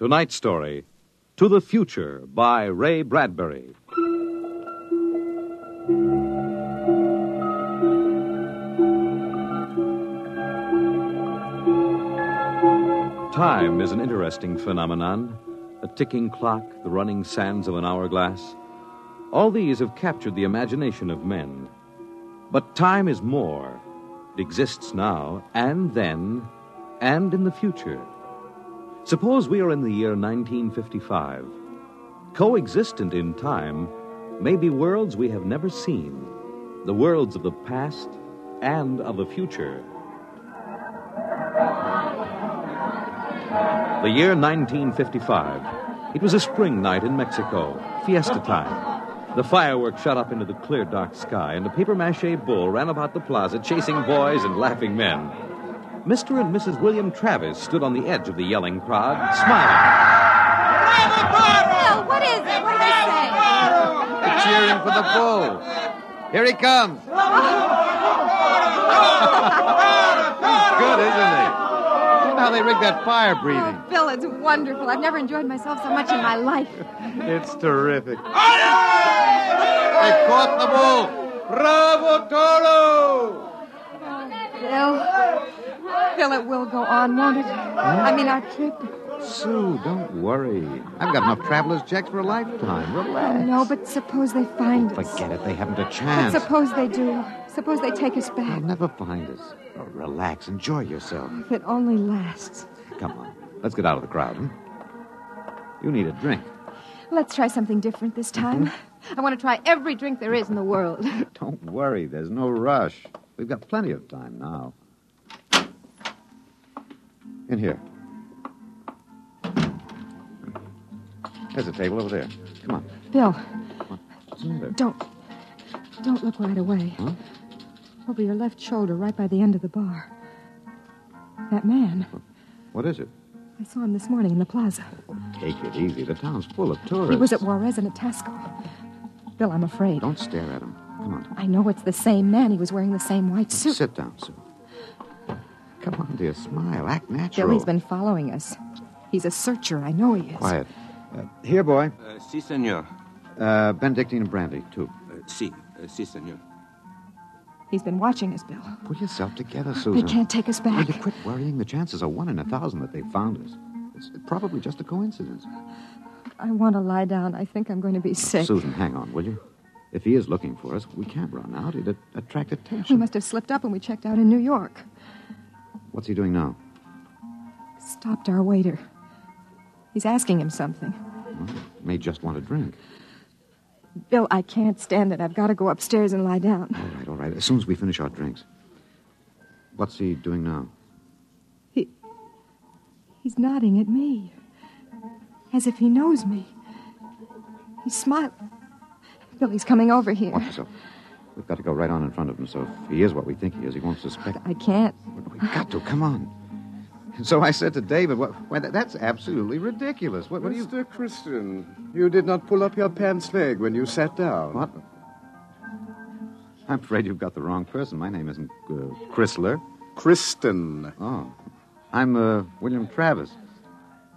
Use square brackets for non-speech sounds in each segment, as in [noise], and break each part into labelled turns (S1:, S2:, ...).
S1: Tonight's story, To the Future by Ray Bradbury. Time is an interesting phenomenon. A ticking clock, the running sands of an hourglass. All these have captured the imagination of men. But time is more. It exists now, and then, and in the future. Suppose we are in the year 1955. Coexistent in time may be worlds we have never seen, the worlds of the past and of the future. The year 1955. It was a spring night in Mexico, fiesta time. The fireworks shot up into the clear, dark sky, and a paper mache bull ran about the plaza chasing boys and laughing men. Mr. and Mrs. William Travis stood on the edge of the yelling crowd, smiling.
S2: Bill, what is it? What did they say?
S3: They're cheering for the bull. Here he comes. He's good, isn't he? Look how they rigged that fire breathing.
S2: Oh, Bill, it's wonderful. I've never enjoyed myself so much in my life.
S3: It's terrific. They caught the bull. Bravo, Toro!
S2: Bill, Bill, it will go on, won't it? I mean, our trip.
S3: Sue, don't worry. I've got enough traveler's checks for a lifetime. Relax.
S2: No, but suppose they find us.
S3: Forget it. They haven't a chance.
S2: But suppose they do. Suppose they take us back.
S3: They'll never find us. Oh, relax. Enjoy yourself.
S2: If it only lasts.
S3: Come on. Let's get out of the crowd. Hmm? You need a drink.
S2: Let's try something different this time. I want to try every drink there is in the world. [laughs]
S3: Don't worry. There's no rush. We've got plenty of time now. In here. There's a table over there. Come on.
S2: Bill,
S3: What's the matter?
S2: don't. Don't look right away.
S3: Huh?
S2: Over your left shoulder, right by the end of the bar. That man.
S3: What is it?
S2: I saw him this morning in the plaza.
S3: Oh, take it easy. The town's full of tourists.
S2: He was at Juarez and at Taxco. Bill, I'm afraid.
S3: Don't stare at him. Come on.
S2: I know it's the same man. He was wearing the same white suit.
S3: Sit down, Sue. Come on, dear. Smile. Act natural.
S2: Bill, he's been following us. He's a searcher. I know he is.
S3: Quiet. Uh, here, boy.
S4: Uh, si, senor.
S3: Uh, Benedictine and brandy, too.
S4: Uh, si, uh, si, senor.
S2: He's been watching us, Bill.
S3: Pull yourself together,
S2: They
S3: Susan.
S2: can't take us back.
S3: Will
S2: back.
S3: you quit worrying? The chances are one in a thousand that they found us. It's probably just a coincidence.
S2: I want to lie down. I think I'm going to be sick.
S3: Susan, hang on, will you? If he is looking for us, we can't run out. It'd attract attention.
S2: We must have slipped up when we checked out in New York.
S3: What's he doing now?
S2: Stopped our waiter. He's asking him something.
S3: May just want a drink.
S2: Bill, I can't stand it. I've got to go upstairs and lie down.
S3: All right, all right. As soon as we finish our drinks. What's he doing now?
S2: He. He's nodding at me. As if he knows me. He's smiling. Bill, he's coming over here.
S3: Watch yourself. We've got to go right on in front of him, so if he is what we think he is, he won't suspect.
S2: I can't.
S3: We've got to. Come on. And so I said to David, well, why, that's absolutely ridiculous. What, what do you...
S5: Mr. Kristen, you did not pull up your pants leg when you sat down.
S3: What? I'm afraid you've got the wrong person. My name isn't uh, Chrysler.
S5: Kristen.
S3: Oh. I'm uh, William Travis.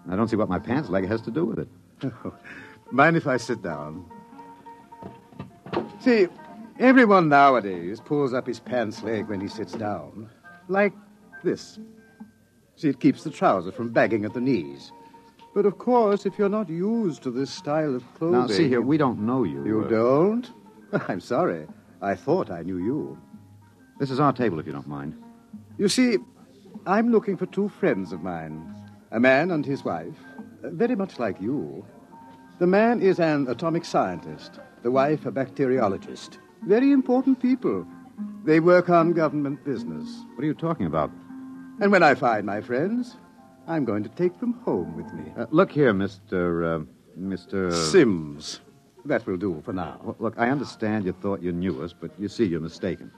S3: I don't see what my pants leg has to do with it. [laughs]
S5: Mind if I sit down? See, Everyone nowadays pulls up his pants leg when he sits down. Like this. See, it keeps the trousers from bagging at the knees. But of course, if you're not used to this style of clothing.
S3: Now, see here, we don't know you.
S5: You
S3: Uh,
S5: don't? [laughs] I'm sorry. I thought I knew you.
S3: This is our table, if you don't mind.
S5: You see, I'm looking for two friends of mine a man and his wife, very much like you. The man is an atomic scientist, the wife, a bacteriologist. Very important people. They work on government business.
S3: What are you talking about?
S5: And when I find my friends, I'm going to take them home with me.
S3: Uh, look here, Mr. Uh, Mr.
S5: Sims. That will do for now.
S3: Well, look, I understand you thought you knew us, but you see, you're mistaken.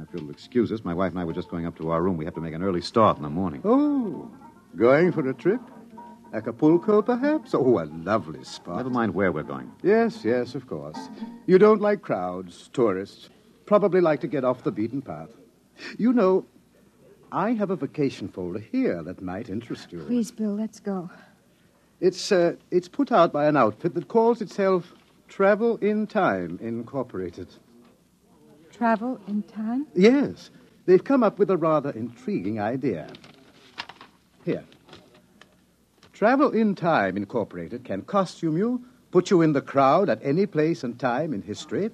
S3: If you'll excuse us, my wife and I were just going up to our room. We have to make an early start in the morning.
S5: Oh, going for a trip? Acapulco, perhaps? Oh, a lovely spot.
S3: Never mind where we're going.
S5: Yes, yes, of course. You don't like crowds, tourists. Probably like to get off the beaten path. You know, I have a vacation folder here that might interest you.
S2: Please, Bill, let's go.
S5: It's uh, it's put out by an outfit that calls itself Travel in Time Incorporated.
S2: Travel in time?
S5: Yes, they've come up with a rather intriguing idea. Here. Travel in Time Incorporated can costume you, put you in the crowd at any place and time in history.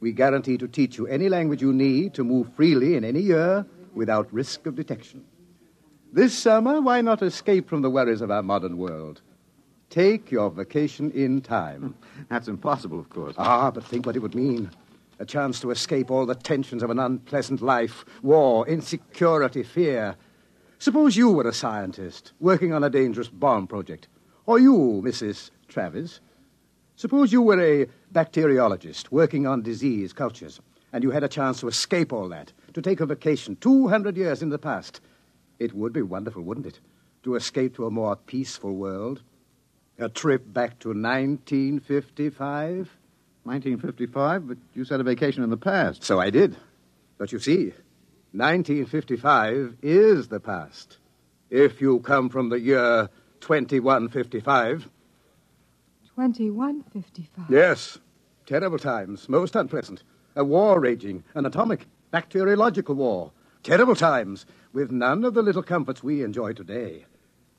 S5: We guarantee to teach you any language you need to move freely in any year without risk of detection. This summer, why not escape from the worries of our modern world? Take your vacation in time. [laughs]
S3: That's impossible, of course.
S5: Ah, but think what it would mean. A chance to escape all the tensions of an unpleasant life war, insecurity, fear. Suppose you were a scientist working on a dangerous bomb project. Or you, Mrs. Travis. Suppose you were a bacteriologist working on disease cultures, and you had a chance to escape all that, to take a vacation 200 years in the past. It would be wonderful, wouldn't it? To escape to a more peaceful world. A trip back to 1955.
S3: 1955, but you said a vacation in the past.
S5: So I did. But you see, 1955 is the past. If you come from the year 2155.
S2: 2155.
S5: Yes. Terrible times, most unpleasant. A war raging, an atomic, bacteriological war. Terrible times, with none of the little comforts we enjoy today.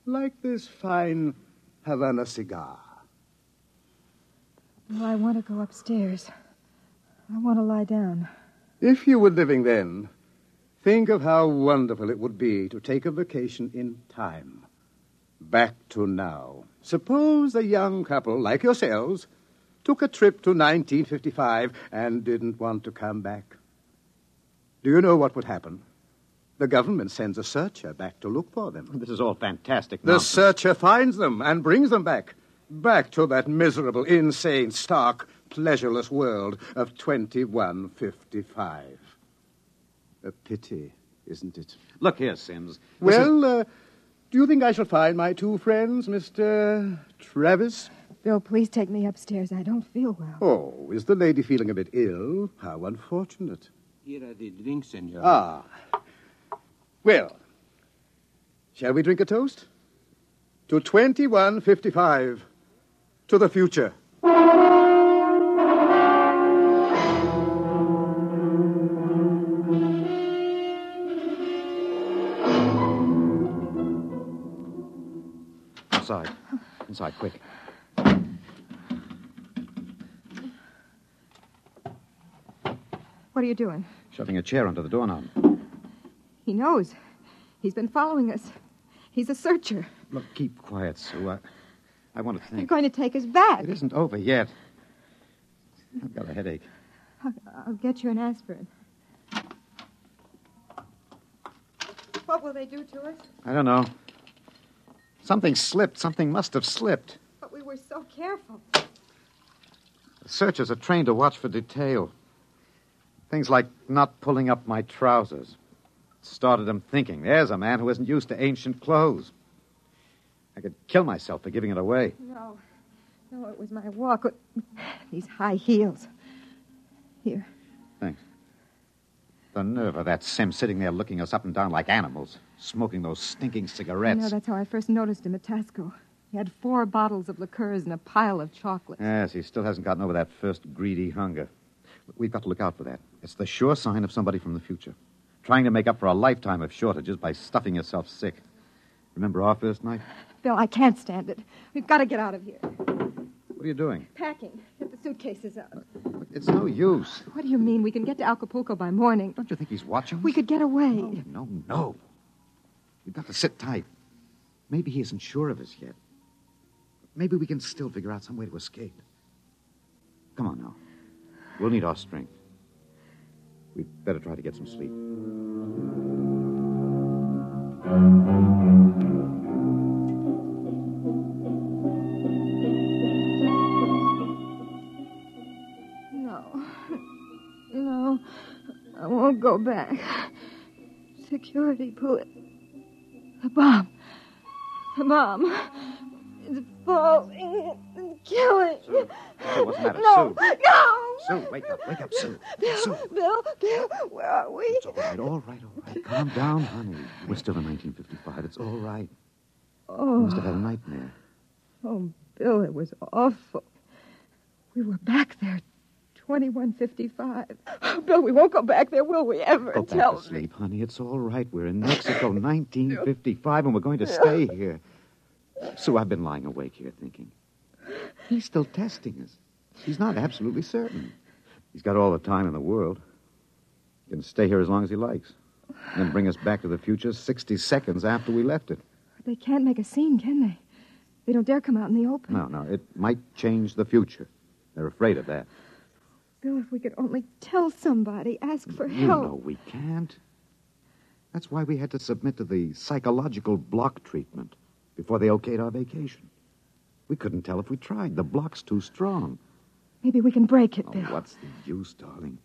S5: Like this fine Havana cigar.
S2: Well, I want to go upstairs. I want to lie down.
S5: If you were living then, think of how wonderful it would be to take a vacation in time. Back to now. Suppose a young couple like yourselves took a trip to 1955 and didn't want to come back. Do you know what would happen? The government sends a searcher back to look for them.
S3: This is all fantastic.
S5: The
S3: nonsense.
S5: searcher finds them and brings them back. Back to that miserable, insane, stark, pleasureless world of 2155. A pity, isn't it?
S3: Look here, Sims. This is-
S5: Well, uh, do you think I shall find my two friends, Mr. Travis?
S2: Bill, please take me upstairs. I don't feel well.
S5: Oh, is the lady feeling a bit ill? How unfortunate.
S4: Here are the drinks, senor.
S5: Ah. Well, shall we drink a toast? To 2155. To the future.
S3: Inside, quick.
S2: What are you doing?
S3: Shoving a chair under the doorknob.
S2: He knows. He's been following us. He's a searcher.
S3: Look, keep quiet, Sue. I, I want to think.
S2: You're going to take us back.
S3: It isn't over yet. I've got a headache.
S2: I'll, I'll get you an aspirin. What will they do to us?
S3: I don't know. Something slipped. Something must have slipped.
S2: But we were so careful.
S3: The searchers are trained to watch for detail. Things like not pulling up my trousers. Started them thinking, there's a man who isn't used to ancient clothes. I could kill myself for giving it away.
S2: No. No, it was my walk. With these high heels. Here.
S3: The nerve of that Sim sitting there looking us up and down like animals, smoking those stinking
S2: I
S3: cigarettes.
S2: know that's how I first noticed him at Taxco. He had four bottles of liqueurs and a pile of chocolates.
S3: Yes, he still hasn't gotten over that first greedy hunger. We've got to look out for that. It's the sure sign of somebody from the future. Trying to make up for a lifetime of shortages by stuffing yourself sick. Remember our first night?
S2: Bill, I can't stand it. We've got to get out of here.
S3: What are you doing?
S2: Packing. Get the suitcases out.
S3: Look, It's no use.
S2: What do you mean? We can get to Acapulco by morning.
S3: Don't you think he's watching?
S2: We could get away.
S3: No, no, no. We've got to sit tight. Maybe he isn't sure of us yet. Maybe we can still figure out some way to escape. Come on now. We'll need our strength. We'd better try to get some sleep.
S2: Go back. Security put the bomb. The bomb. It's falling and killing.
S3: Sue, what's the matter?
S2: No.
S3: Sue.
S2: No.
S3: Sue, wake up, wake up, Sue.
S2: Bill,
S3: Sue.
S2: Bill, Bill, where are we?
S3: It's all right, all right, all right. Calm down, honey. We're still in 1955. It's all right. You
S2: Oh,
S3: must have had a oh. nightmare.
S2: oh, Bill, it was awful. We were back there, 2155. Oh, Bill, we won't go back there, will we ever?
S3: Go back
S2: Tell
S3: to
S2: me.
S3: sleep, honey. It's all right. We're in Mexico, [laughs] 1955, and we're going to stay here. Sue, I've been lying awake here thinking. He's still testing us. He's not absolutely certain. He's got all the time in the world. He can stay here as long as he likes. And then bring us back to the future 60 seconds after we left it.
S2: They can't make a scene, can they? They don't dare come out in the open.
S3: No, no, it might change the future. They're afraid of that.
S2: Bill, if we could only tell somebody, ask for
S3: You
S2: help.
S3: know we can't. That's why we had to submit to the psychological block treatment before they okayed our vacation. We couldn't tell if we tried. The block's too strong.
S2: Maybe we can break it,
S3: Oh,
S2: Bill.
S3: what's the use, darling?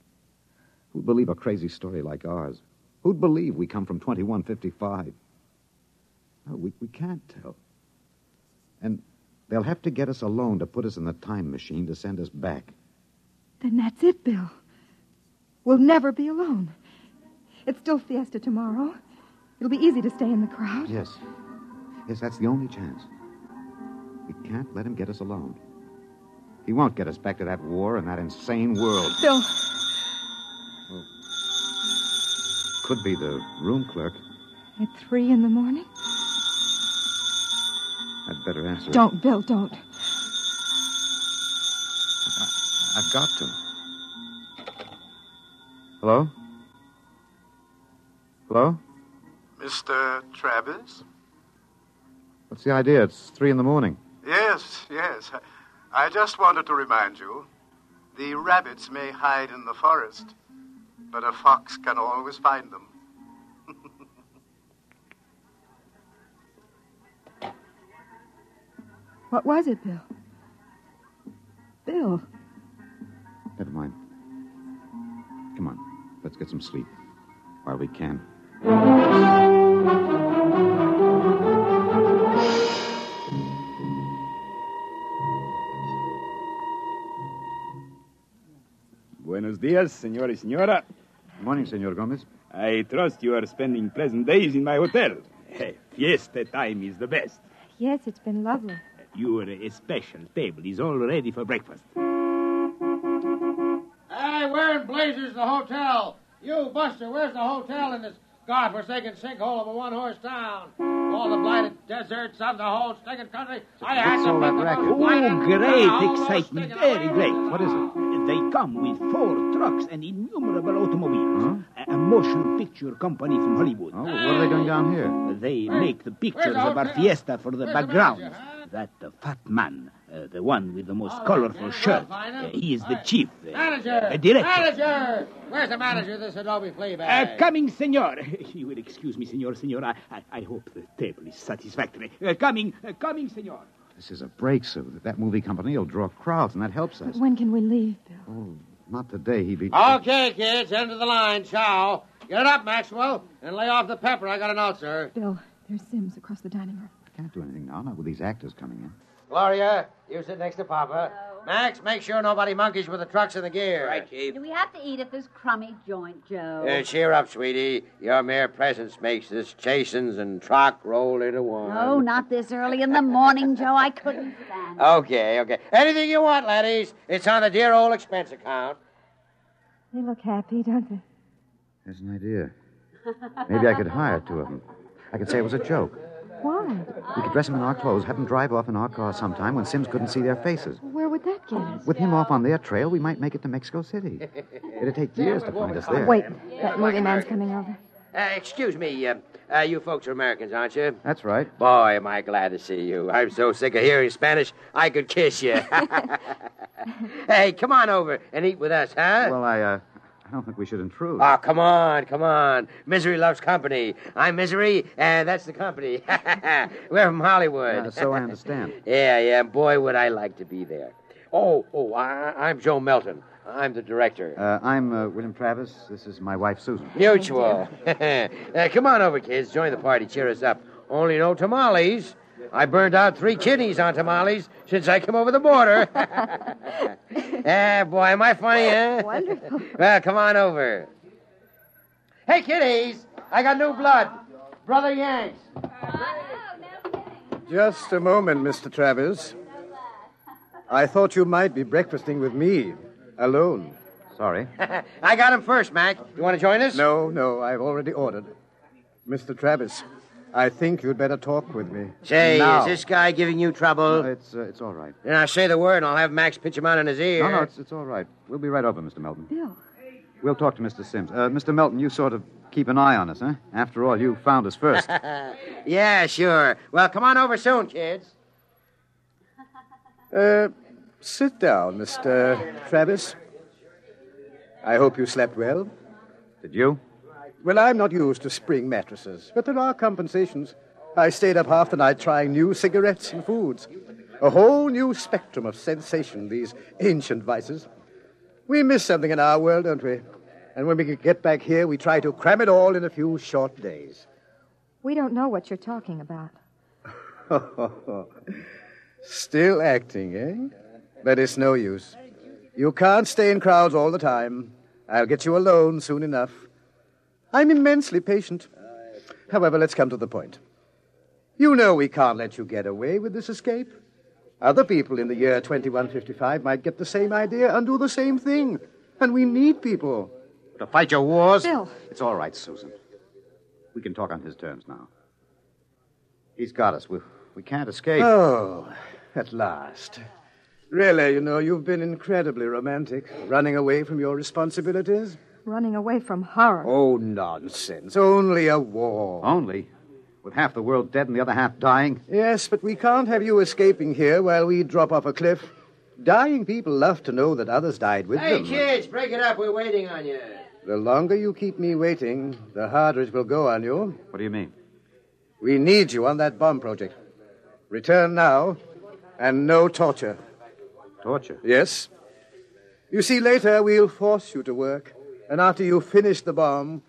S3: Who'd believe a crazy story like ours? Who'd believe we come from 2155? No, we, we can't tell. And they'll have to get us alone to put us in the time machine to send us back.
S2: Then that's it, Bill. We'll never be alone. It's still fiesta tomorrow. It'll be easy to stay in the crowd.
S3: Yes. Yes, that's the only chance. We can't let him get us alone. He won't get us back to that war and that insane world.
S2: Bill,
S3: Could be the room clerk.
S2: at three in the morning?
S3: I'd better answer.
S2: Don't, Bill, don't.
S3: I've got to. Hello? Hello?
S5: Mr. Travis?
S3: What's the idea? It's three in the morning.
S5: Yes, yes. I just wanted to remind you the rabbits may hide in the forest, but a fox can always find them. [laughs]
S2: What was it, Bill? Bill,
S3: Never mind. Come on. Let's get some sleep. While we can.
S6: Buenos dias, senor y señora.
S3: Morning, Senor Gomez.
S6: I trust you are spending pleasant days in my hotel. Hey, fiesta time is the best.
S2: yes, it's been lovely.
S6: Your uh, special table is all ready for breakfast.
S7: Hey, in blazes the hotel? You, Buster, where's the hotel in this godforsaken sinkhole of a one-horse town? All the blighted deserts of the whole stinking country. I had
S3: What's
S7: to
S3: all that racket?
S7: the most blighted
S6: Oh, great excitement, very great.
S3: What is it?
S6: They come with four trucks and innumerable automobiles. A, a motion picture company from Hollywood.
S3: Oh, what are they doing down here?
S6: They make the pictures
S7: the
S6: of our fiesta for the
S7: Where's the
S6: background.
S7: manager, huh?
S6: That uh, fat man, uh, the one with the most
S7: Oh,
S6: colorful
S7: yeah,
S6: shirt,
S7: we'll find him.
S6: uh, he is the
S7: All right.
S6: chief. uh,
S7: Manager!
S6: uh, director.
S7: Manager! Where's the manager of this Adobe flea
S6: Uh,
S7: bag?
S6: coming, senor. [laughs] You will excuse me, senor, senor. I, I, I hope the table is satisfactory. Uh, coming, uh, coming, senor.
S3: This is a break, Sue. That movie company will draw crowds, and that helps us.
S2: When can we leave, Bill?
S3: Oh, not today. He'd be.
S7: Okay, kids, end of the line. Ciao. Get it up, Maxwell, and lay off the pepper. I got a note, sir.
S2: Bill, there's Sims across the dining room.
S3: I can't do anything now, not with these actors coming in.
S7: Gloria, you sit next to Papa. Max, make sure nobody monkeys with the trucks and the gear. Right, Chief.
S8: Do we have to eat at this crummy joint, Joe?
S7: Uh, cheer up, sweetie. Your mere presence makes this Chasen's and truck roll into one.
S8: Oh, not this early in the morning, Joe. I couldn't stand it.
S7: Okay, okay. Anything you want, laddies. It's on the dear old expense account.
S2: They look happy, don't they?
S3: There's an idea. Maybe I could hire two of them. I could say it was a joke.
S2: Why?
S3: We could dress them in our clothes, have them drive off in our car sometime when Sims couldn't see their faces.
S2: Where would that get us?
S3: With him off on their trail, we might make it to Mexico City. It'd take years to find us there.
S2: Wait, that movie man's coming over.
S7: Uh, excuse me, uh, uh, you folks are Americans, aren't you?
S3: That's right.
S7: Boy, am I glad to see you. I'm so sick of hearing Spanish, I could kiss you. [laughs] hey, come on over and eat with us, huh?
S3: Well, I, uh, I don't think we should intrude.
S7: Oh, come on, come on. Misery loves company. I'm Misery, and that's the company. [laughs] We're from Hollywood.
S3: Uh, so I understand. [laughs]
S7: yeah, yeah. Boy, would I like to be there. Oh, oh, I, I'm Joe Melton. I'm the director.
S3: Uh, I'm uh, William Travis. This is my wife, Susan.
S7: Mutual. [laughs] uh, come on over, kids. Join the party. Cheer us up. Only no tamales. I burned out three kidneys on tamales since I came over the border. Ah, [laughs] boy, am I funny, huh?
S2: Wonderful.
S7: Well, come on over. Hey, kiddies, I got new blood. Brother Yanks.
S5: Just a moment, Mr. Travis. I thought you might be breakfasting with me, alone.
S3: Sorry. [laughs]
S7: I got him first, Mac. You want to join us?
S5: No, no, I've already ordered. Mr. Travis, I think you'd better talk with me.
S7: Say,
S5: now.
S7: is this guy giving you trouble?
S3: it's, uh, it's all right.
S7: Then I say the word, and I'll have Max pitch him out in his ear.
S3: No, no, it's, it's all right. We'll be right over, Mr. Melton.
S2: Bill.
S3: We'll talk to Mr. Sims. Uh, Mr. Melton, you sort of keep an eye on us, huh? After all, you found us first. [laughs]
S7: yeah, sure. Well, come on over soon, kids.
S5: Uh, sit down, Mr. Travis. I hope you slept well.
S3: Did you?
S5: Well, I'm not used to spring mattresses, but there are compensations. I stayed up half the night trying new cigarettes and foods. A whole new spectrum of sensation, these ancient vices. We miss something in our world, don't we? And when we get back here, we try to cram it all in a few short days.
S2: We don't know what you're talking about. [laughs]
S5: Still acting, eh? But it's no use. You can't stay in crowds all the time. I'll get you alone soon enough. I'm immensely patient. However, let's come to the point. You know we can't let you get away with this escape. Other people in the year 2155 might get the same idea and do the same thing. And we need people.
S3: To fight your wars?
S2: Bill.
S3: It's all right, Susan. We can talk on his terms now. He's got us. We, we can't escape.
S5: Oh, at last. Really, you know, you've been incredibly romantic, running away from your responsibilities.
S2: Running away from horror.
S5: Oh, nonsense. Only a war.
S3: Only? With half the world dead and the other half dying?
S5: Yes, but we can't have you escaping here while we drop off a cliff. Dying people love to know that others died with
S7: Hey,
S5: them.
S7: Hey, kids, break it up. We're waiting on you.
S5: The longer you keep me waiting, the harder it will go on you.
S3: What do you mean?
S5: We need you on that bomb project. Return now, and no torture.
S3: Torture?
S5: Yes. You see, later we'll force you to work, and after you finish the bomb,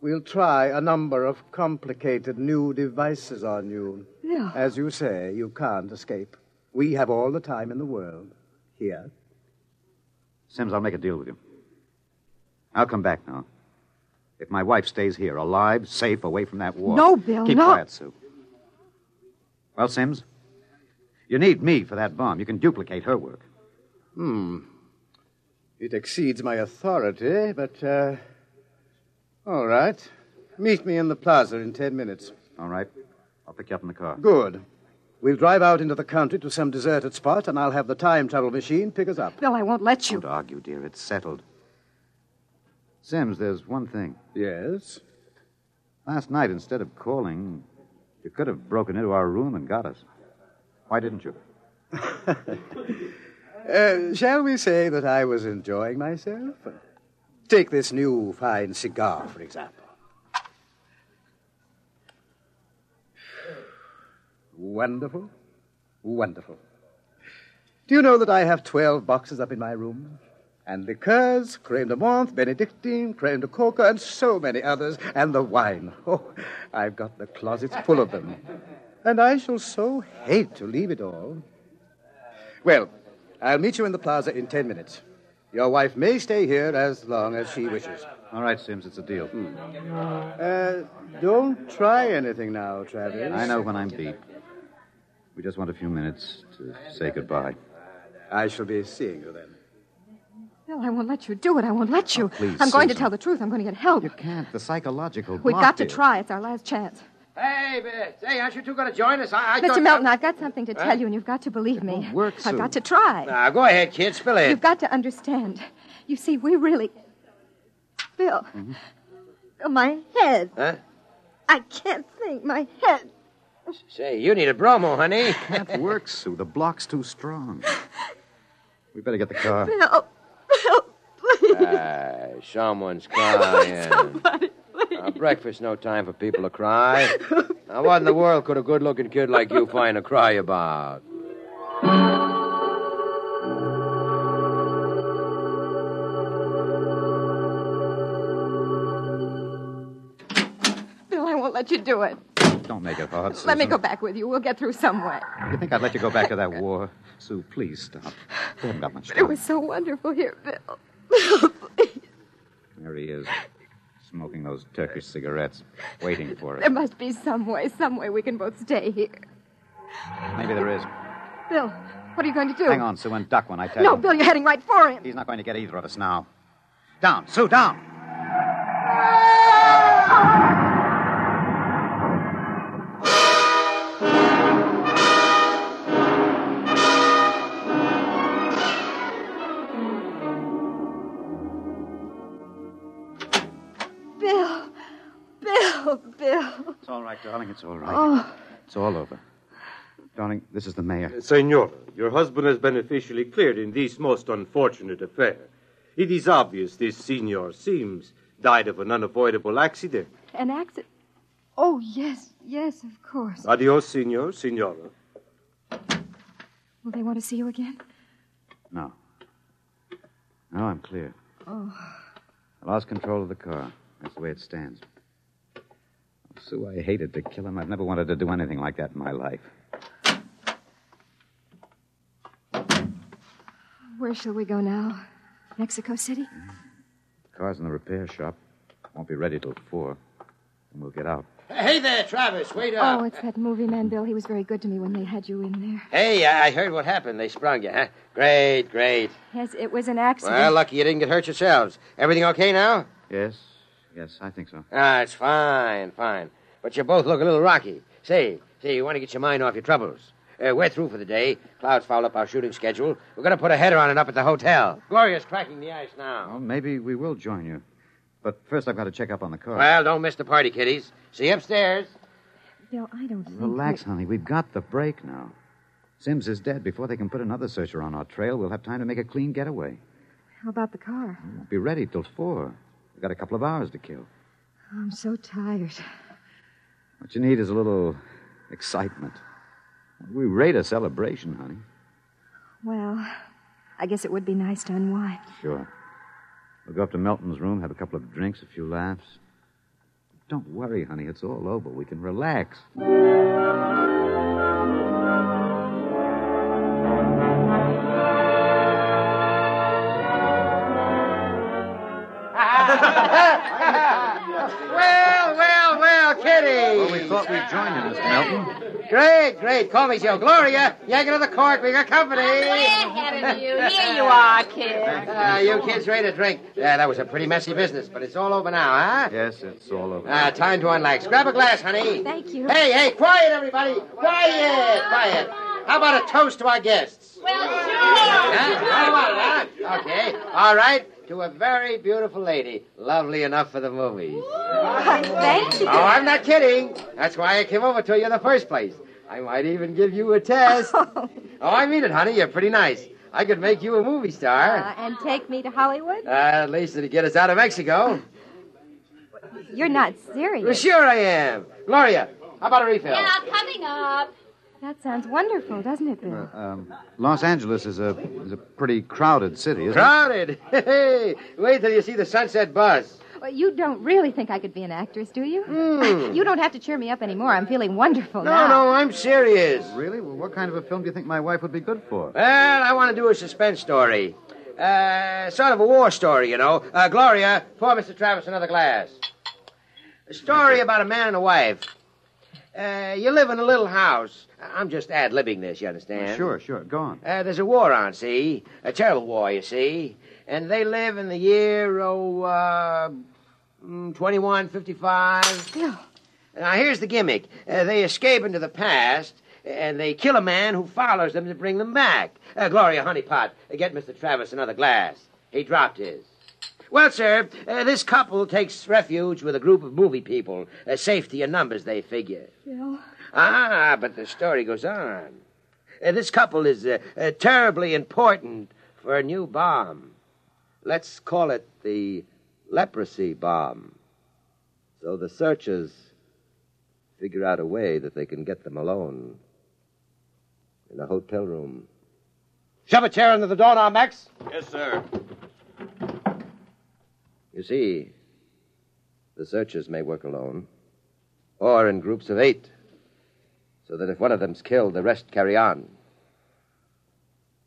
S5: we'll try a number of complicated new devices on you.
S2: Yeah.
S5: As you say, you can't escape. We have all the time in the world here.
S3: Sims, I'll make a deal with you. I'll come back now. If my wife stays here, alive, safe, away from that war.
S2: No, Bill,
S3: Keep
S2: no.
S3: quiet, Sue. Well, Sims, you need me for that bomb. You can duplicate her work.
S5: Hmm. It exceeds my authority, but, uh. All right. Meet me in the plaza in ten minutes.
S3: All right. I'll pick you up in the car.
S5: Good. We'll drive out into the country to some deserted spot, and I'll have the time travel machine pick us up.
S2: Bill, I won't let you.
S3: Don't argue, dear. It's settled. Sims, there's one thing.
S5: Yes?
S3: Last night, instead of calling, you could have broken into our room and got us. Why didn't you? [laughs]
S5: Uh, shall we say that I was enjoying myself? Take this new fine cigar, for example. Wonderful. Wonderful. Do you know that I have 12 boxes up in my room? And liqueurs, creme de menthe, Benedictine, creme de cacao, and so many others. And the wine. Oh, I've got the closets full of them. And I shall so hate to leave it all. Well, I'll meet you in the plaza in ten minutes. Your wife may stay here as long as she wishes.
S3: All right, Sims, it's a deal.
S5: Uh, don't try anything now, Travis.
S3: I know when I'm beat. We just want a few minutes to say goodbye.
S5: I shall be seeing you then.
S2: Bill, I won't let you do it. I won't let you.
S3: Oh, please,
S2: I'm going to tell the truth. I'm going to get help.
S3: You can't. The psychological.
S2: We've got to
S3: here.
S2: try. It's our last chance.
S7: Hey, but, hey, aren't you two going to join us? I, I
S2: Mr.
S7: thought-
S2: Melton, I've got something to
S7: Huh?
S2: tell you, and you've got to believe me.
S3: won't work,
S2: I've got to try.
S7: Now, go ahead, kid. Spill it.
S2: You've got to understand. You see, we really. Bill.
S3: Mm-hmm.
S2: Bill, my head.
S7: Huh?
S2: I can't think. My head.
S7: Say, you need a bromo, honey.
S3: Can't work, Sue. The block's too strong. We better get the car.
S2: Bill. Bill, please.
S7: Ah, someone's crying.
S2: Somebody, please.
S7: Now, breakfast, no time for people to cry. Now, what in the world could a good-looking kid like you find to cry about?
S2: Bill, I won't let you do it.
S3: Don't make it hard, Susan.
S2: Let me go back with you. We'll get through some way.
S3: You think I'd let you go back to that war? Sue, please stop. We haven't got much
S2: It was so wonderful here, Bill. Bill, [laughs] please.
S3: There he is, smoking those Turkish cigarettes, waiting for
S2: it.
S3: There
S2: must be some way, some way we can both stay here.
S3: Maybe there is.
S2: Bill, what are you going to do?
S3: Hang on, Sue, and duck when I tell
S2: No,
S3: you.
S2: No, Bill, you're heading right for him.
S3: He's not going to get either of us now. Down, Sue, down. Ah! All right, darling. It's all right.
S2: Oh,
S3: It's all over. Darling, this is the mayor.
S4: Uh, senora, your husband has been officially cleared in this most unfortunate affair. It is obvious this senor Sims died of an unavoidable accident.
S2: an accident. Oh, yes, yes, of course.
S4: Adios, senor, senora.
S2: Will they want to see you again?
S3: No. No, I'm clear.
S2: Oh,
S3: I lost control of the car. That's the way it stands. Sue, I hated to kill him. I've never wanted to do anything like that in my life.
S2: where shall we go now? Mexico City?
S3: The car's in the repair shop. Won't be ready till four. And we'll get out.
S7: Hey there, Travis. Wait up.
S2: Oh, it's that movie man, Bill. He was very good to me when they had you in there.
S7: Hey, I I heard what happened. They sprung you, huh? Great, great.
S2: Yes, it was an accident.
S7: Well, lucky you didn't get hurt yourselves. Everything okay now?
S3: Yes? Yes, I think so.
S7: Ah, it's fine, fine. But you both look a little rocky. Say, say, you want to get your mind off your troubles. Uh, we're through for the day. Clouds fouled up our shooting schedule. We're going to put a header on it up at the hotel. Gloria's cracking the ice now.
S3: Well, maybe we will join you. But first, I've got to check up on the car.
S7: Well, don't miss the party, kiddies. See you upstairs.
S2: Bill, I don't think.
S3: Relax, honey. We've got the break now. Sims is dead. Before they can put another searcher on our trail, we'll have time to make a clean getaway.
S2: How about the car?
S3: Won't be ready till four. We've got a couple of hours to kill.
S2: Oh, I'm so tired.
S3: What you need is a little excitement. We rate a celebration, honey.
S2: Well, I guess it would be nice to unwind.
S3: Sure. We'll go up to Melton's room, have a couple of drinks, a few laughs. Don't worry, honey. It's all over. We can relax. We thought join you, Mr. Melton.
S7: Great, great. Call me Joe. Gloria, yank it to the cork. We got company.
S8: Way ahead of you. [laughs] Here you are, kid.
S7: Ah, you kids ready to drink? Yeah, that was a pretty messy business, but it's all over now, huh?
S3: Yes, it's all over.
S7: Ah, time to unlax. Grab a glass, honey.
S2: Thank you.
S7: Hey, hey, quiet, everybody. Quiet, quiet. How about a toast to our guests?
S8: Well,
S7: Huh? How about it, huh? Okay. All right. To a very beautiful lady. Lovely enough for the movies.
S2: Thank you.
S7: Oh, I'm not kidding. That's why I came over to you in the first place. I might even give you a test. [laughs] oh, I mean it, honey. You're pretty nice. I could make you a movie star.
S2: Uh, and take me to Hollywood?
S7: Uh, at least it'd get us out of Mexico.
S2: You're not serious.
S7: Well,
S2: serious.
S7: sure I am. Gloria, how about a refill?
S8: Yeah, coming up.
S2: That sounds wonderful, doesn't it, Bill?
S3: Um, Los Angeles is a is a pretty crowded city, isn't
S7: Crowded. [laughs] Hey, wait till you see the sunset buzz.
S2: Well, you don't really think I could be an actress, do you?
S7: Hmm. [laughs]
S2: You don't have to cheer me up anymore. I'm feeling wonderful
S7: No,
S2: now.
S7: no, no, I'm serious.
S3: Really? Well, what kind of a film do you think my wife would be good for?
S7: Well, I want to do a suspense story. Uh, sort of a war story, you know. Uh, Gloria, pour Mr. Travis another glass. A story about a man and a wife. Uh, you live in a little house. I'm just ad libbing this, you understand?
S3: Sure, sure. Go on.
S7: Uh, there's a war on, see? A terrible war, you see. and they live in the year, oh, uh, mm, 2155.
S2: Bill.
S7: Now, here's the gimmick. Uh, they escape into the past, and they kill a man who follows them to bring them back. Uh, Gloria Honeypot, uh, get Mr. Travis another glass. He dropped his. Well, sir, uh, this couple takes refuge with a group of movie people. Uh, safety in numbers, they figure.
S2: Bill.
S7: Ah, but the story goes on. Uh, this couple is uh, uh, terribly important for a new bomb. Let's call it the leprosy bomb. So the searchers figure out a way that they can get them alone in a hotel room. Shove a chair under the door now, Max.
S4: Yes, sir.
S7: You see, the searchers may work alone, or in groups of eight, so that if one of them's killed, the rest carry on.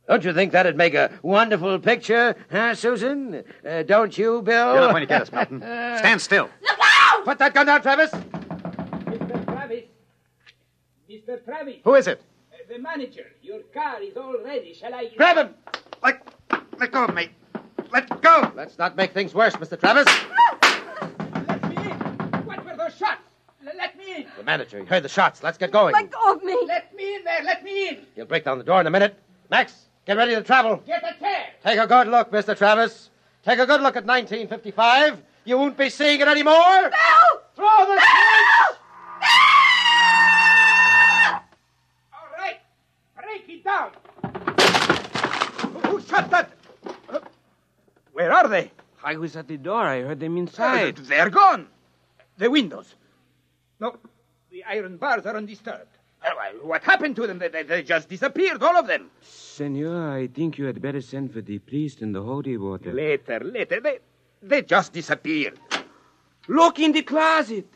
S7: Don't you think that'd make a wonderful picture, huh, Susan? Uh, don't you, Bill?
S3: You're not going to get us, Melton. [laughs] Stand still.
S8: Look out!
S7: Put that gun down, Travis.
S6: Mr. Travis. Mr. Travis.
S3: Who is it?
S6: Uh, the manager. Your car is all ready. Shall I...
S7: Grab him.
S3: Let, let go of me. Let go.
S7: Let's not make things worse, Mr. Travis.
S6: Me.
S7: The manager, he heard the shots. Let's get going.
S2: Let go of me.
S6: Let me in there. Let me in.
S7: He'll break down the door in a minute. Max, get ready to travel.
S6: Get a chair.
S7: Take a good look, Mr. Travis. Take a good look at 1955. You won't be seeing it anymore.
S2: Bill!
S7: Throw the switch!
S6: All right. Break it down. Who shot that? Uh, Where are they?
S9: I was at the door. I heard them inside.
S6: They're gone. The windows. No, the iron bars are undisturbed. Uh, What happened to them? They, they, they just disappeared, all of them.
S9: Senor, I think you had better send for the priest and the holy water.
S6: Later, later. They, they just disappeared.
S9: Look in the closet.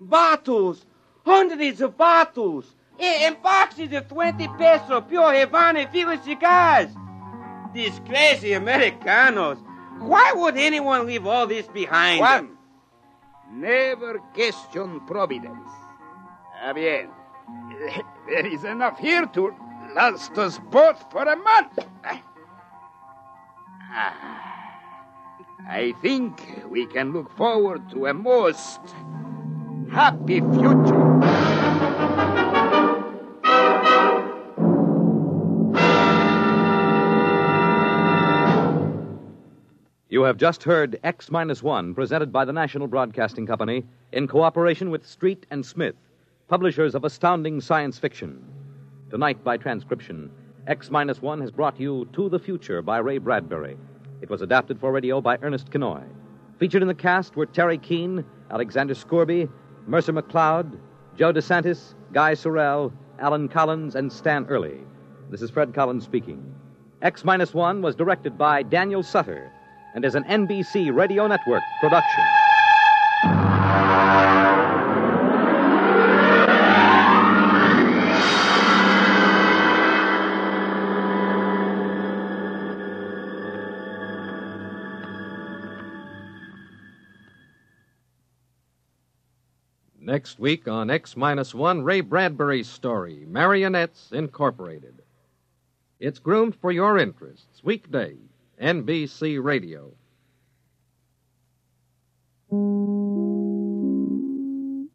S9: Bottles. Hundreds of bottles. And boxes of 20 peso pure Havana Fila cigars. These crazy Americanos. Why would anyone leave all this behind?
S6: Juan, never question providence. Ah, bien. [laughs] There is enough here to last us both for a month. Ah, I think we can look forward to a most happy future.
S1: You have just heard X Minus One, presented by the National Broadcasting Company in cooperation with Street and Smith, publishers of astounding science fiction. Tonight, by transcription, X Minus One has brought you To the Future by Ray Bradbury. It was adapted for radio by Ernest Kinoy. Featured in the cast were Terry Keane, Alexander Scourby, Mercer McLeod, Joe DeSantis, Guy Sorel, Alan Collins, and Stan Early. This is Fred Collins speaking. X Minus One was directed by Daniel Sutter and is an NBC Radio Network production.
S10: Next week on X Minus One, Ray Bradbury's story, Marionettes Incorporated. It's groomed for your interests. Weekday, NBC Radio.